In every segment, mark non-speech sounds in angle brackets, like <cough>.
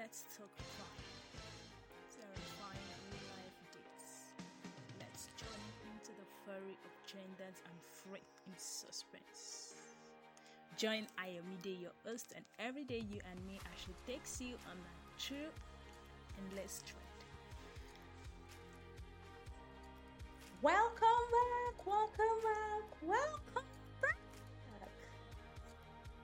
Let's talk crime. Terrifying real life dates. Let's journey into the fury of genders and freight in suspense. Join Ayomide, your host, and every day you and me as she takes you on a true endless trip. Welcome back, welcome back, welcome back.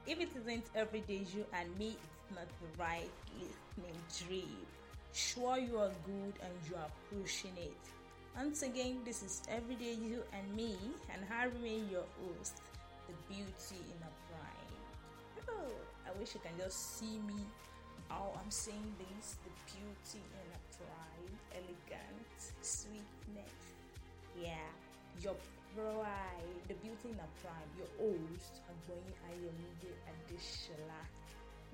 If it isn't every day you and me, not the right listening dream. Sure, you are good and you are pushing it. Once again, this is Everyday You and Me, and I remain your host, the beauty in a prime. Oh, I wish you can just see me how I'm saying this the beauty in a prime, elegant, sweetness. Yeah, your pride, the beauty in a prime, your host, Agboyin Ayomide Adeshola.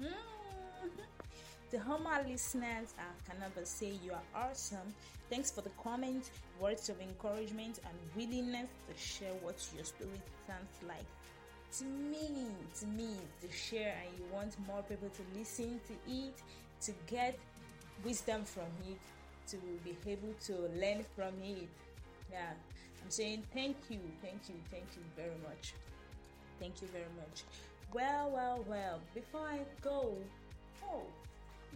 Mm-hmm. All my listeners, I can never say you are awesome. Thanks for the comments, words of encouragement, and willingness to share what your story sounds like. To me, to me, to share, and you want more people to listen to it, to get wisdom from it, to be able to learn from it. Yeah, I'm saying thank you, thank you, thank you very much. Thank you very much. Well, well, well, before I go, oh,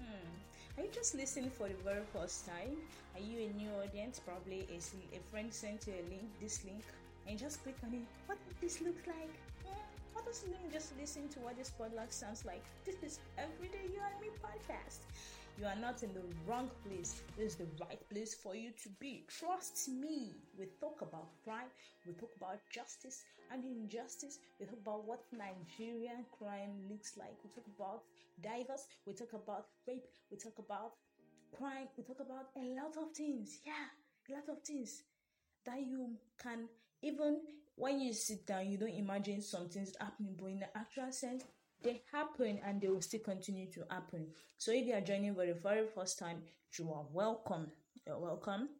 hmm, are you just listening for the very first time? Are you a new audience? Probably a, a friend sent you a link, this link, and just click on it. What does this look like? Hmm, what does it mean just listen to what this podcast sounds like? This is Everyday You and Me podcast. You are not in the wrong place. This is the right place for you to be. Trust me. We talk about crime, we talk about justice and injustice, we talk about what Nigerian crime looks like, we talk about divers, we talk about rape, we talk about crime, we talk about a lot of things. Yeah, a lot of things that you can even when you sit down, you don't imagine something's happening, but in the actual sense, they happen and they will still continue to happen. So if you are joining for the very first time, you are welcome. You're welcome.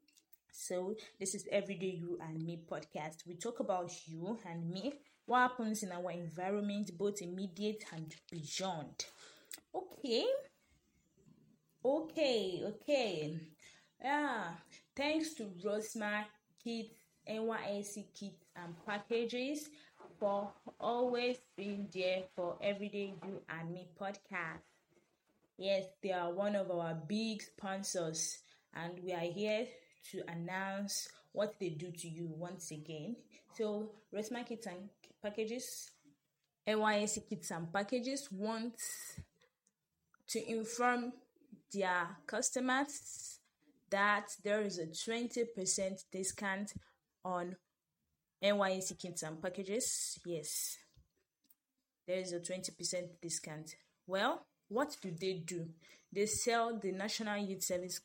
So this is Everyday You and Me podcast. We talk about you and me, what happens in our environment, both immediate and beyond. Okay. Okay, okay. Yeah. Thanks to Rosma Kits, NYSC Kits and Packages for always being there for Everyday You and Me podcast. Yes, they are one of our big sponsors, and we are here to announce what they do to you once again. So, Rosma Kits and Packages, NYSC Kits and Packages wants to inform their customers that there is a 20% discount on NYSC kits and packages. Yes, there is a 20% discount. Well, what do they do? They sell the National Youth Service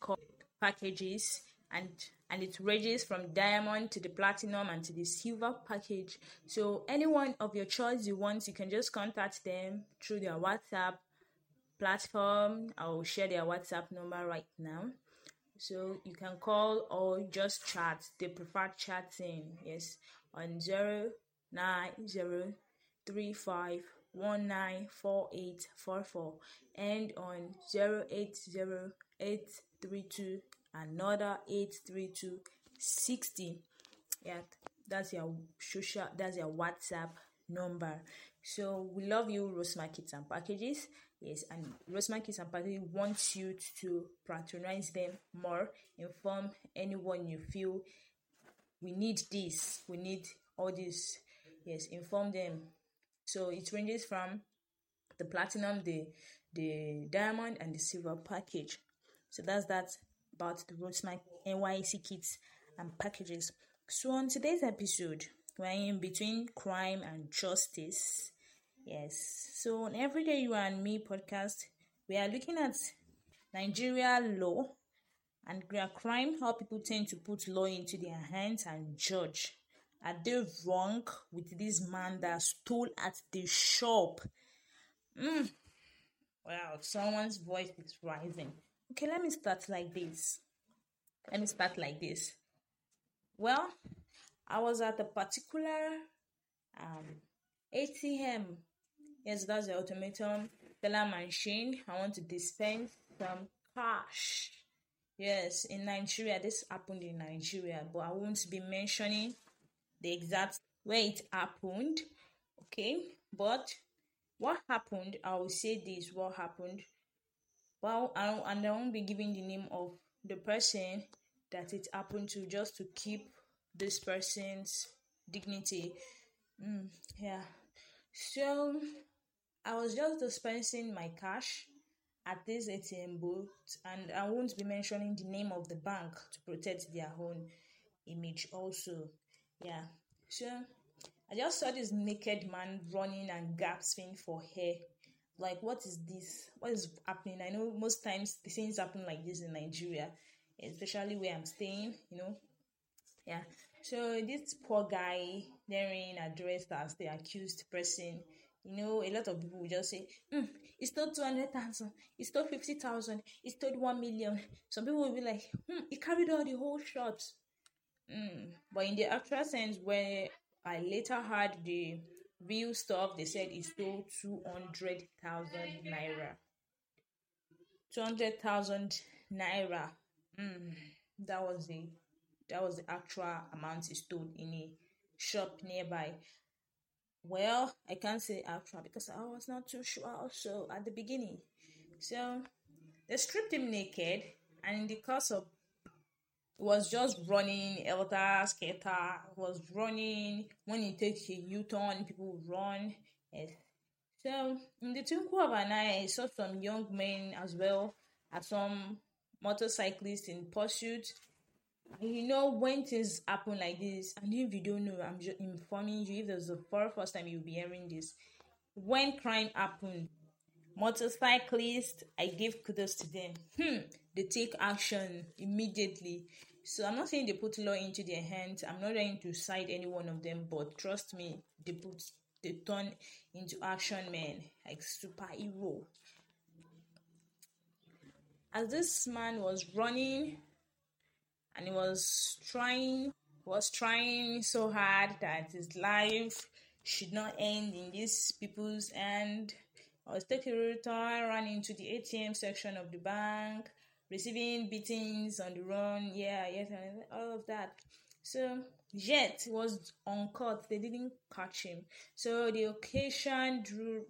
packages and and it ranges from diamond to the platinum and to the silver package. So anyone of your choice you want, you can just contact them through their WhatsApp platform. I'll share their WhatsApp number right now. So you can call or just chat. They prefer chatting, yes, on zero nine zero three five one nine four eight four four and on zero eight zero eight three two another eight three two sixty. Yeah, that's your social. That's your WhatsApp number. So we love you, Rosma Kits and Packages. Yes, and Rosma Kits and Packages wants you to patronize them more. Inform anyone you feel we need this, we need all this. Yes, inform them. So it ranges from the platinum, the the diamond, and the silver package. So that's that about the Rosma NYSC kits and packages. So on today's episode, we're in between crime and justice. Yes. So on Everyday You and Me podcast, we are looking at Nigeria law and crime, how people tend to put law into their hands and judge. Are they wrong with this man that stole at the shop? Mm. Wow, someone's voice is rising. Okay, let me start like this. Let me start like this. Well, I was at a particular um, ATM. Yes, that's the automated teller machine. I want to dispense some cash. Yes, in Nigeria, this happened in Nigeria, but I won't be mentioning the exact where it happened. Okay, but what happened? I will say this: what happened. Well, I, and I won't be giving the name of the person that it happened to, just to keep this person's dignity. Mm, yeah. So I was just dispensing my cash at this ATM booth, and I won't be mentioning the name of the bank to protect their own image, also. Yeah. So I just saw this naked man running and gasping for hair. Like, what is this? What is happening? I know most times the things happen like this in Nigeria, especially where I'm staying, you know. Yeah. So this poor guy, then addressed as the accused person you know, a lot of people will just say, mm, he stole 200,000, it's stole 50,000, he stole 1 million. Some people will be like, hmm, he carried all the whole shots. Mm. But in the actual sense, where I later heard the real stuff, they said he stole 200,000 naira. 200,000 naira. Mm. That was the that was the actual amount he stole in a shop nearby. Well, I can't say actual because I was not too sure also at the beginning. So they stripped him naked, and in the course of was just running, elder skater was running. When he takes a U-turn, people run. Yes. So in the twinkle of an eye, I saw some young men as well as some motorcyclists in pursuit you know when things happen like this and if you don't know i'm just informing you if this is the first time you'll be hearing this when crime happened motorcyclists i give kudos to them. Hmm they take action immediately. So i'm not saying they put law into their hands. I'm not going to cite any one of them but trust me they put they turn into action men like superhero. As this man was running and he was trying was trying so hard that his life should not end in these people's hand. I was taking a return, ran into the ATM section of the bank, receiving beatings on the run, yeah, yes, all of that. So yet was on court, they didn't catch him. So the occasion drew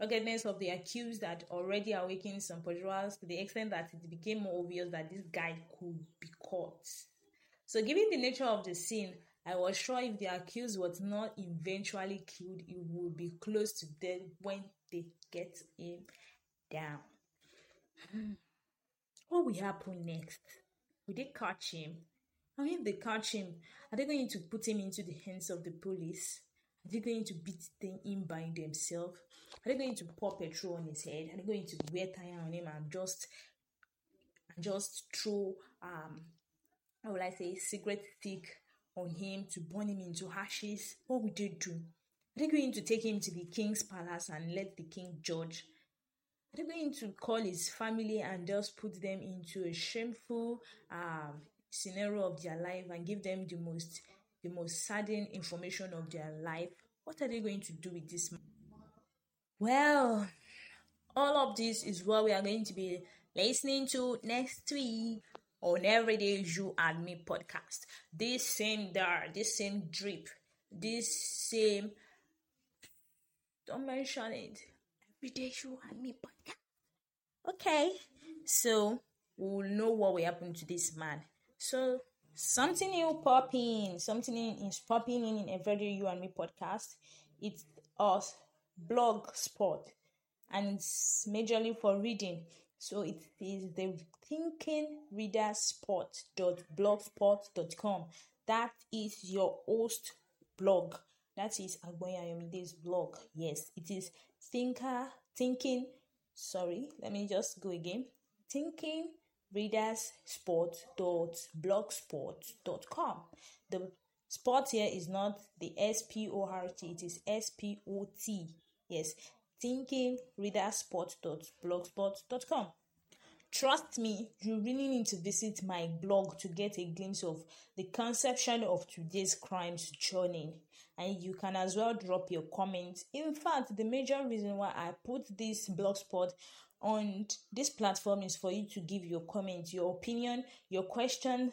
ruggedness of the accused had already awakened some pursuers to the extent that it became more obvious that this guy could be caught. So, given the nature of the scene, I was sure if the accused was not eventually killed, he would be close to death when they get him down. <sighs> What will happen next? Will they catch him? I mean, if they catch him, are they going to put him into the hands of the police? Are they going to beat them in by themselves? Are they going to pour petrol on his head? Are they going to wear tire on him and just just throw um how will I say cigarette stick on him to burn him into ashes? What would they do? Are they going to take him to the king's palace and let the king judge? Are they going to call his family and just put them into a shameful um, scenario of their life and give them the most the most sudden information of their life? What are they going to do with this? Well, all of this is what we are going to be listening to next week on Everyday You and Me podcast. This same dar, this same drip, this same. Don't mention it. Everyday You and Me podcast. Okay, so we'll know what will happen to this man. So something new popping, something is popping in in Everyday You and Me podcast. It's us blog spot and it's majorly for reading. So it is the Thinking Reader Spot.blogspot.com. That is your host blog. That is Agboyin Ayomide's blog. Yes, it is thinker thinking. Sorry, let me just go again. Thinking readers spot.blogspot.com. The sport here is not the S P O R T, it is S P O T. Yes, thinkingreaderspot.blogspot.com. Trust me, you really need to visit my blog to get a glimpse of the conception of today's crimes journey. And you can as well drop your comments. In fact, the major reason why I put this blog spot on this platform is for you to give your comments, your opinion, your question,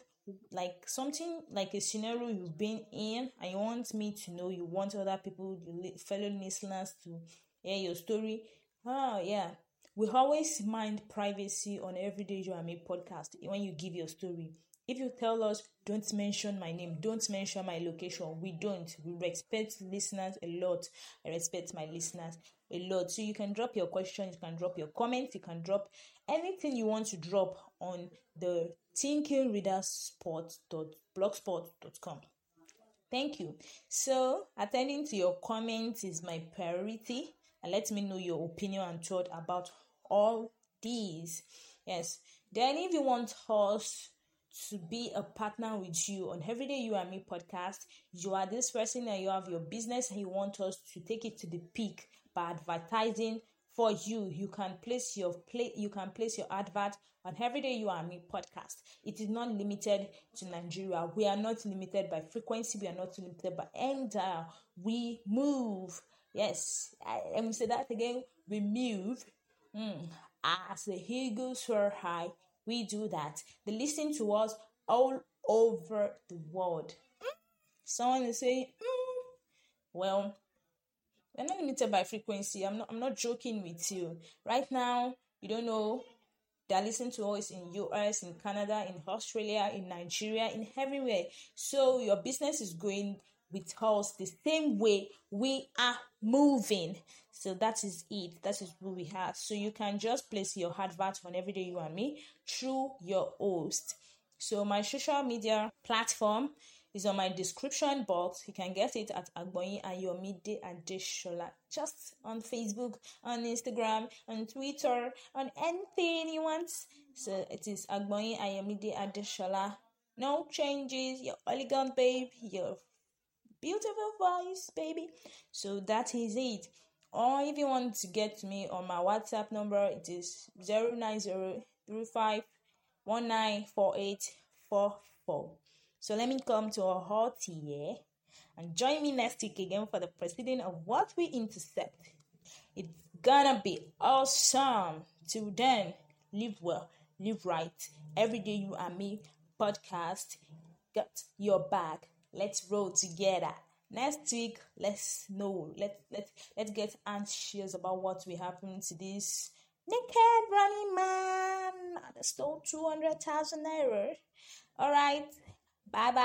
like something like a scenario you've been in and you want me to know you want other people fellow listeners to hear your story. Oh yeah. We always mind privacy on everyday me podcast when you give your story if you tell us don't mention my name don't mention my location we don't we respect listeners a lot i respect my listeners a lot so you can drop your questions you can drop your comments you can drop anything you want to drop on the thinkingreaderspot.blogspot.com. Thank you. So, attending to your comments is my priority, and let me know your opinion and thought about all these. Yes. Then, if you want us to be a partner with you on Everyday You and Me podcast, you are this person and you have your business and you want us to take it to the peak by advertising for you. You can place your play you can place your advert on Everyday You and Me podcast. It is not limited to Nigeria. We are not limited by frequency. We are not limited by end. We move. Yes, I am say that again. We move. Mm. As the eagles soar high, we do that. They listen to us all over the world. Someone is saying, mm. well, we're not limited by frequency. I'm not I'm not joking with you. Right now, you don't know they're listening to us in US, in Canada, in Australia, in Nigeria, in everywhere. So your business is going with us the same way we are moving. So that is it. That is who we have. So you can just place your advert on everyday you and me through your host. So my social media platform is on my description box. You can get it at Agboyin Ayomide Adeshola. Just on Facebook, on Instagram, on Twitter, on anything you want. So it is Agboyin Ayomide Adeshola. No changes. Your elegant babe. Your beautiful voice, baby. So that is it. Or if you want to get me on my WhatsApp number, it is 09035 194844. So let me come to a halt here and join me next week again for the proceeding of what we intercept. It's gonna be awesome. Till then, live well, live right. Every day you and me podcast. Got your back. Let's roll together. Next week, let's know. Let let let's get anxious about what will happen to this naked running man that stole two hundred thousand naira. All right. Bye bye.